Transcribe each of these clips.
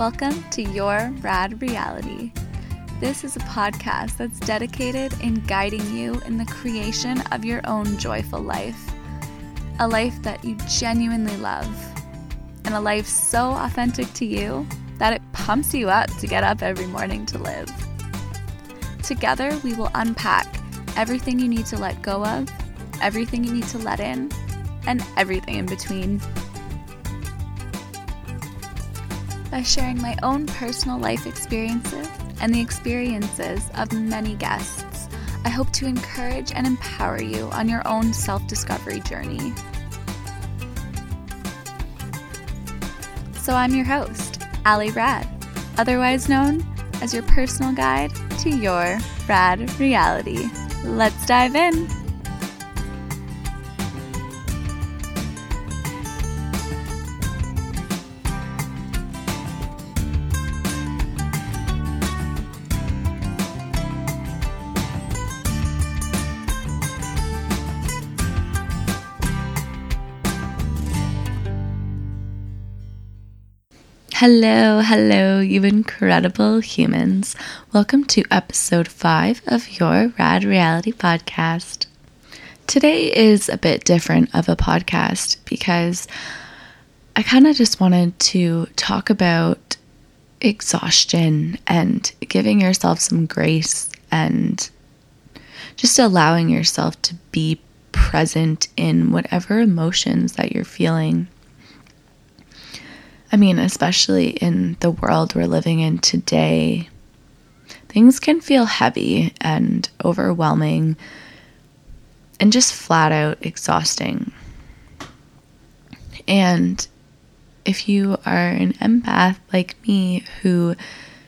Welcome to Your Rad Reality. This is a podcast that's dedicated in guiding you in the creation of your own joyful life. A life that you genuinely love, and a life so authentic to you that it pumps you up to get up every morning to live. Together, we will unpack everything you need to let go of, everything you need to let in, and everything in between. By sharing my own personal life experiences and the experiences of many guests, I hope to encourage and empower you on your own self discovery journey. So, I'm your host, Ally Rad, otherwise known as your personal guide to your rad reality. Let's dive in. Hello, hello, you incredible humans. Welcome to episode 5 of your Rad Reality podcast. Today is a bit different of a podcast because I kind of just wanted to talk about exhaustion and giving yourself some grace and just allowing yourself to be present in whatever emotions that you're feeling. I mean, especially in the world we're living in today, things can feel heavy and overwhelming and just flat out exhausting. And if you are an empath like me who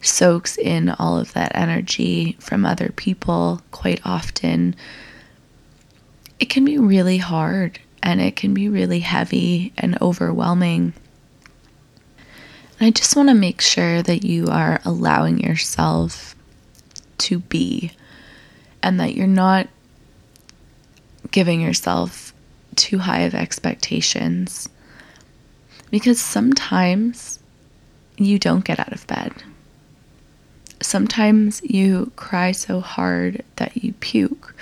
soaks in all of that energy from other people quite often, it can be really hard and it can be really heavy and overwhelming. I just want to make sure that you are allowing yourself to be and that you're not giving yourself too high of expectations. Because sometimes you don't get out of bed. Sometimes you cry so hard that you puke,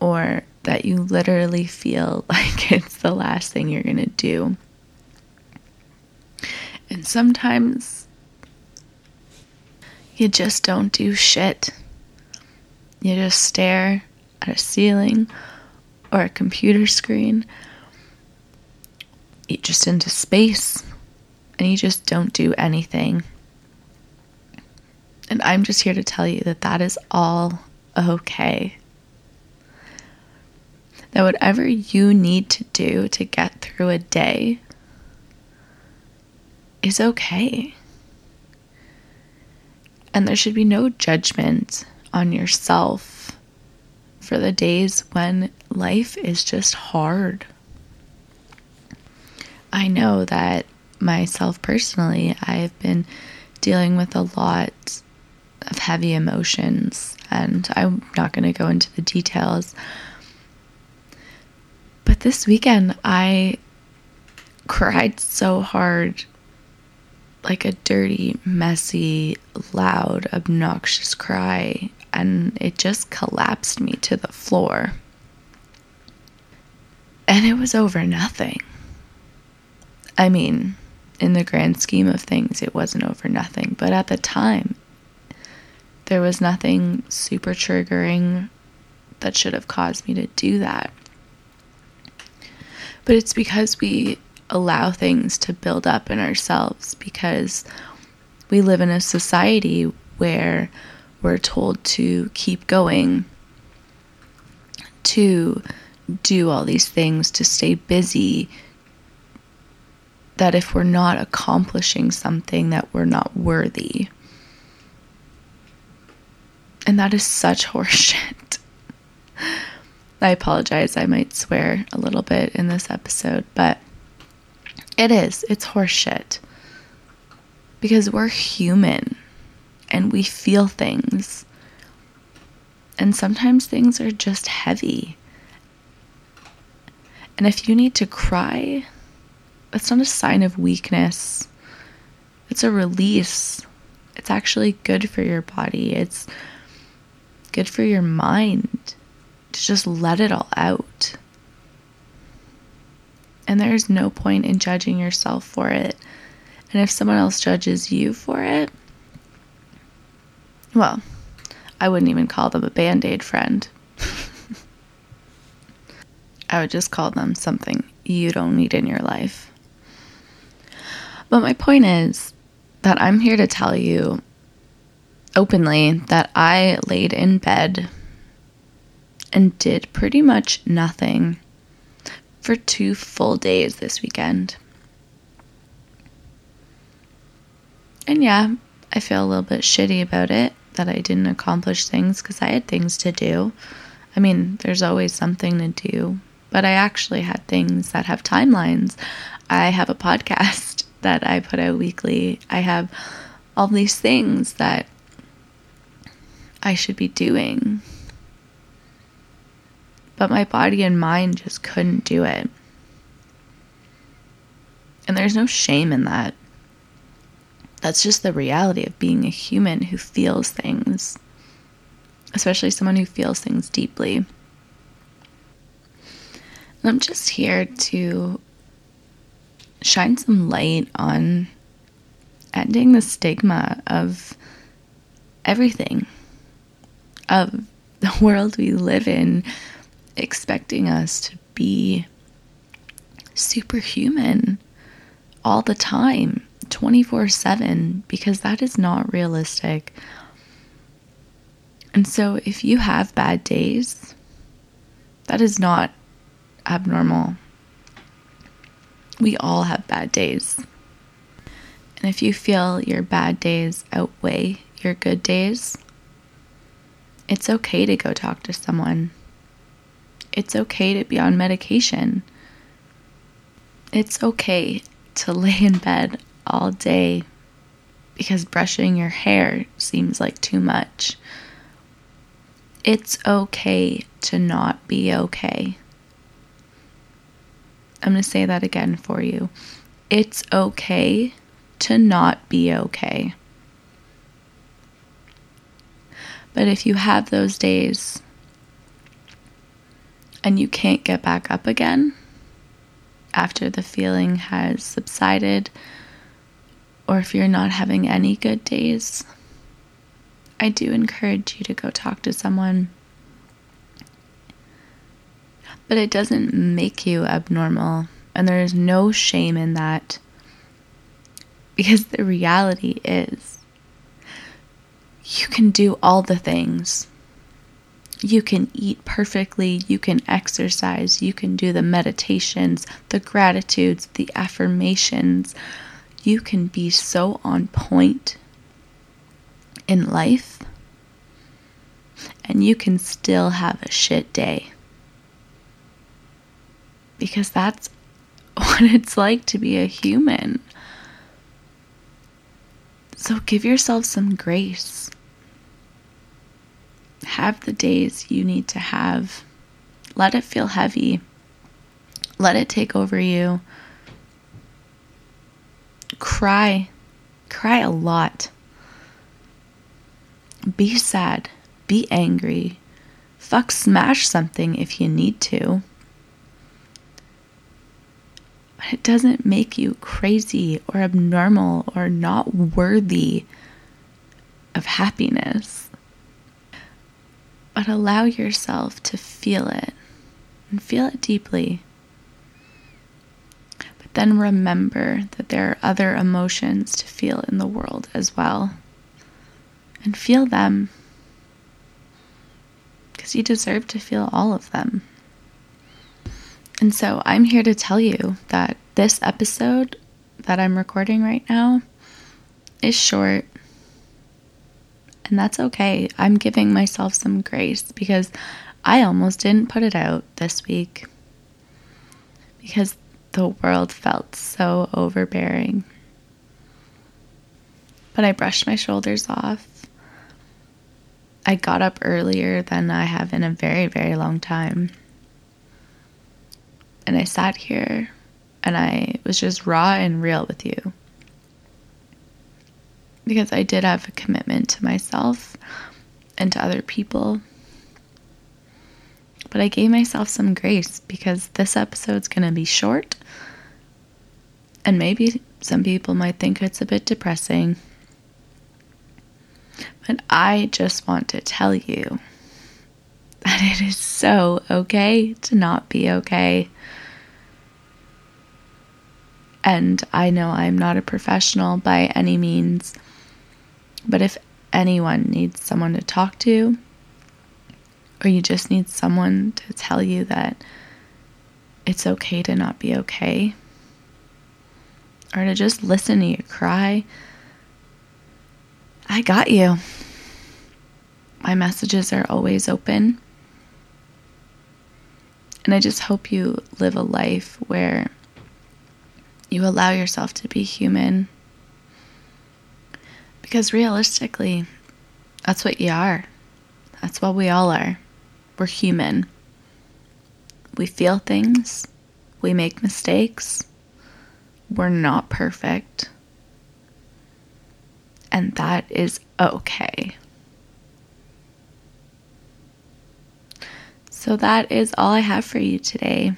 or that you literally feel like it's the last thing you're going to do. And sometimes you just don't do shit. You just stare at a ceiling or a computer screen, you just into space, and you just don't do anything. And I'm just here to tell you that that is all okay. That whatever you need to do to get through a day is okay. And there should be no judgment on yourself for the days when life is just hard. I know that myself personally, I've been dealing with a lot of heavy emotions, and I'm not going to go into the details. But this weekend, I cried so hard like a dirty, messy, loud, obnoxious cry, and it just collapsed me to the floor. And it was over nothing. I mean, in the grand scheme of things, it wasn't over nothing, but at the time, there was nothing super triggering that should have caused me to do that. But it's because we allow things to build up in ourselves because we live in a society where we're told to keep going, to do all these things, to stay busy. That if we're not accomplishing something, that we're not worthy. And that is such horseshit. I apologize, I might swear a little bit in this episode, but it is. It's horseshit. Because we're human and we feel things. And sometimes things are just heavy. And if you need to cry, that's not a sign of weakness. It's a release. It's actually good for your body. It's good for your mind to just let it all out. And there's no point in judging yourself for it. And if someone else judges you for it, well, I wouldn't even call them a band aid friend. I would just call them something you don't need in your life. But my point is that I'm here to tell you openly that I laid in bed and did pretty much nothing for two full days this weekend. And yeah, I feel a little bit shitty about it that I didn't accomplish things because I had things to do. I mean, there's always something to do, but I actually had things that have timelines. I have a podcast that I put out weekly. I have all these things that I should be doing. But my body and mind just couldn't do it. And there's no shame in that. That's just the reality of being a human who feels things, especially someone who feels things deeply. And I'm just here to shine some light on ending the stigma of everything, of the world we live in, expecting us to be superhuman all the time, 24 7, because that is not realistic. And so, if you have bad days, that is not abnormal. We all have bad days. And if you feel your bad days outweigh your good days, it's okay to go talk to someone. It's okay to be on medication. It's okay to lay in bed all day because brushing your hair seems like too much. It's okay to not be okay. I'm going to say that again for you. It's okay to not be okay. But if you have those days and you can't get back up again after the feeling has subsided, or if you're not having any good days, I do encourage you to go talk to someone but it doesn't make you abnormal. And there is no shame in that. Because the reality is, you can do all the things. You can eat perfectly, you can exercise, you can do the meditations, the gratitudes, the affirmations. You can be so on point in life, and you can still have a shit day because that's what it's like to be a human. So give yourself some grace. Have the days you need to have. Let it feel heavy. Let it take over you. Cry. Cry a lot. Be sad. Be angry. Fuck smash something if you need to but it doesn't make you crazy or abnormal or not worthy of happiness. But allow yourself to feel it and feel it deeply. But then remember that there are other emotions to feel in the world as well. And feel them because you deserve to feel all of them. And so I'm here to tell you that this episode that I'm recording right now is short. And that's okay. I'm giving myself some grace because I almost didn't put it out this week because the world felt so overbearing. But I brushed my shoulders off. I got up earlier than I have in a very, very long time and I sat here and I was just raw and real with you. Because I did have a commitment to myself and to other people. But I gave myself some grace because this episode's going to be short. And maybe some people might think it's a bit depressing. But I just want to tell you that it is so okay to not be okay. And I know I'm not a professional by any means, but if anyone needs someone to talk to, or you just need someone to tell you that it's okay to not be okay, or to just listen to you cry, I got you. My messages are always open. And I just hope you live a life where you allow yourself to be human. Because realistically, that's what you are. That's what we all are. We're human. We feel things, we make mistakes, we're not perfect. And that is okay. So, that is all I have for you today.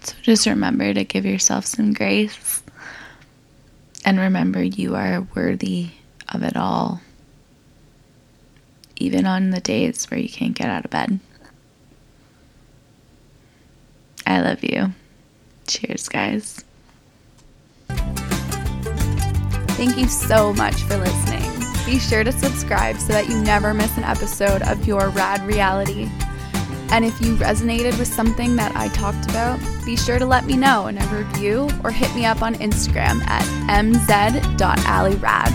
So, just remember to give yourself some grace and remember you are worthy of it all, even on the days where you can't get out of bed. I love you. Cheers, guys. Thank you so much for listening. Be sure to subscribe so that you never miss an episode of Your Rad Reality. And if you resonated with something that I talked about, be sure to let me know in a review or hit me up on Instagram at mz.allyrad.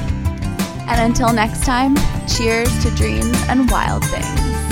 And until next time, cheers to dreams and wild things.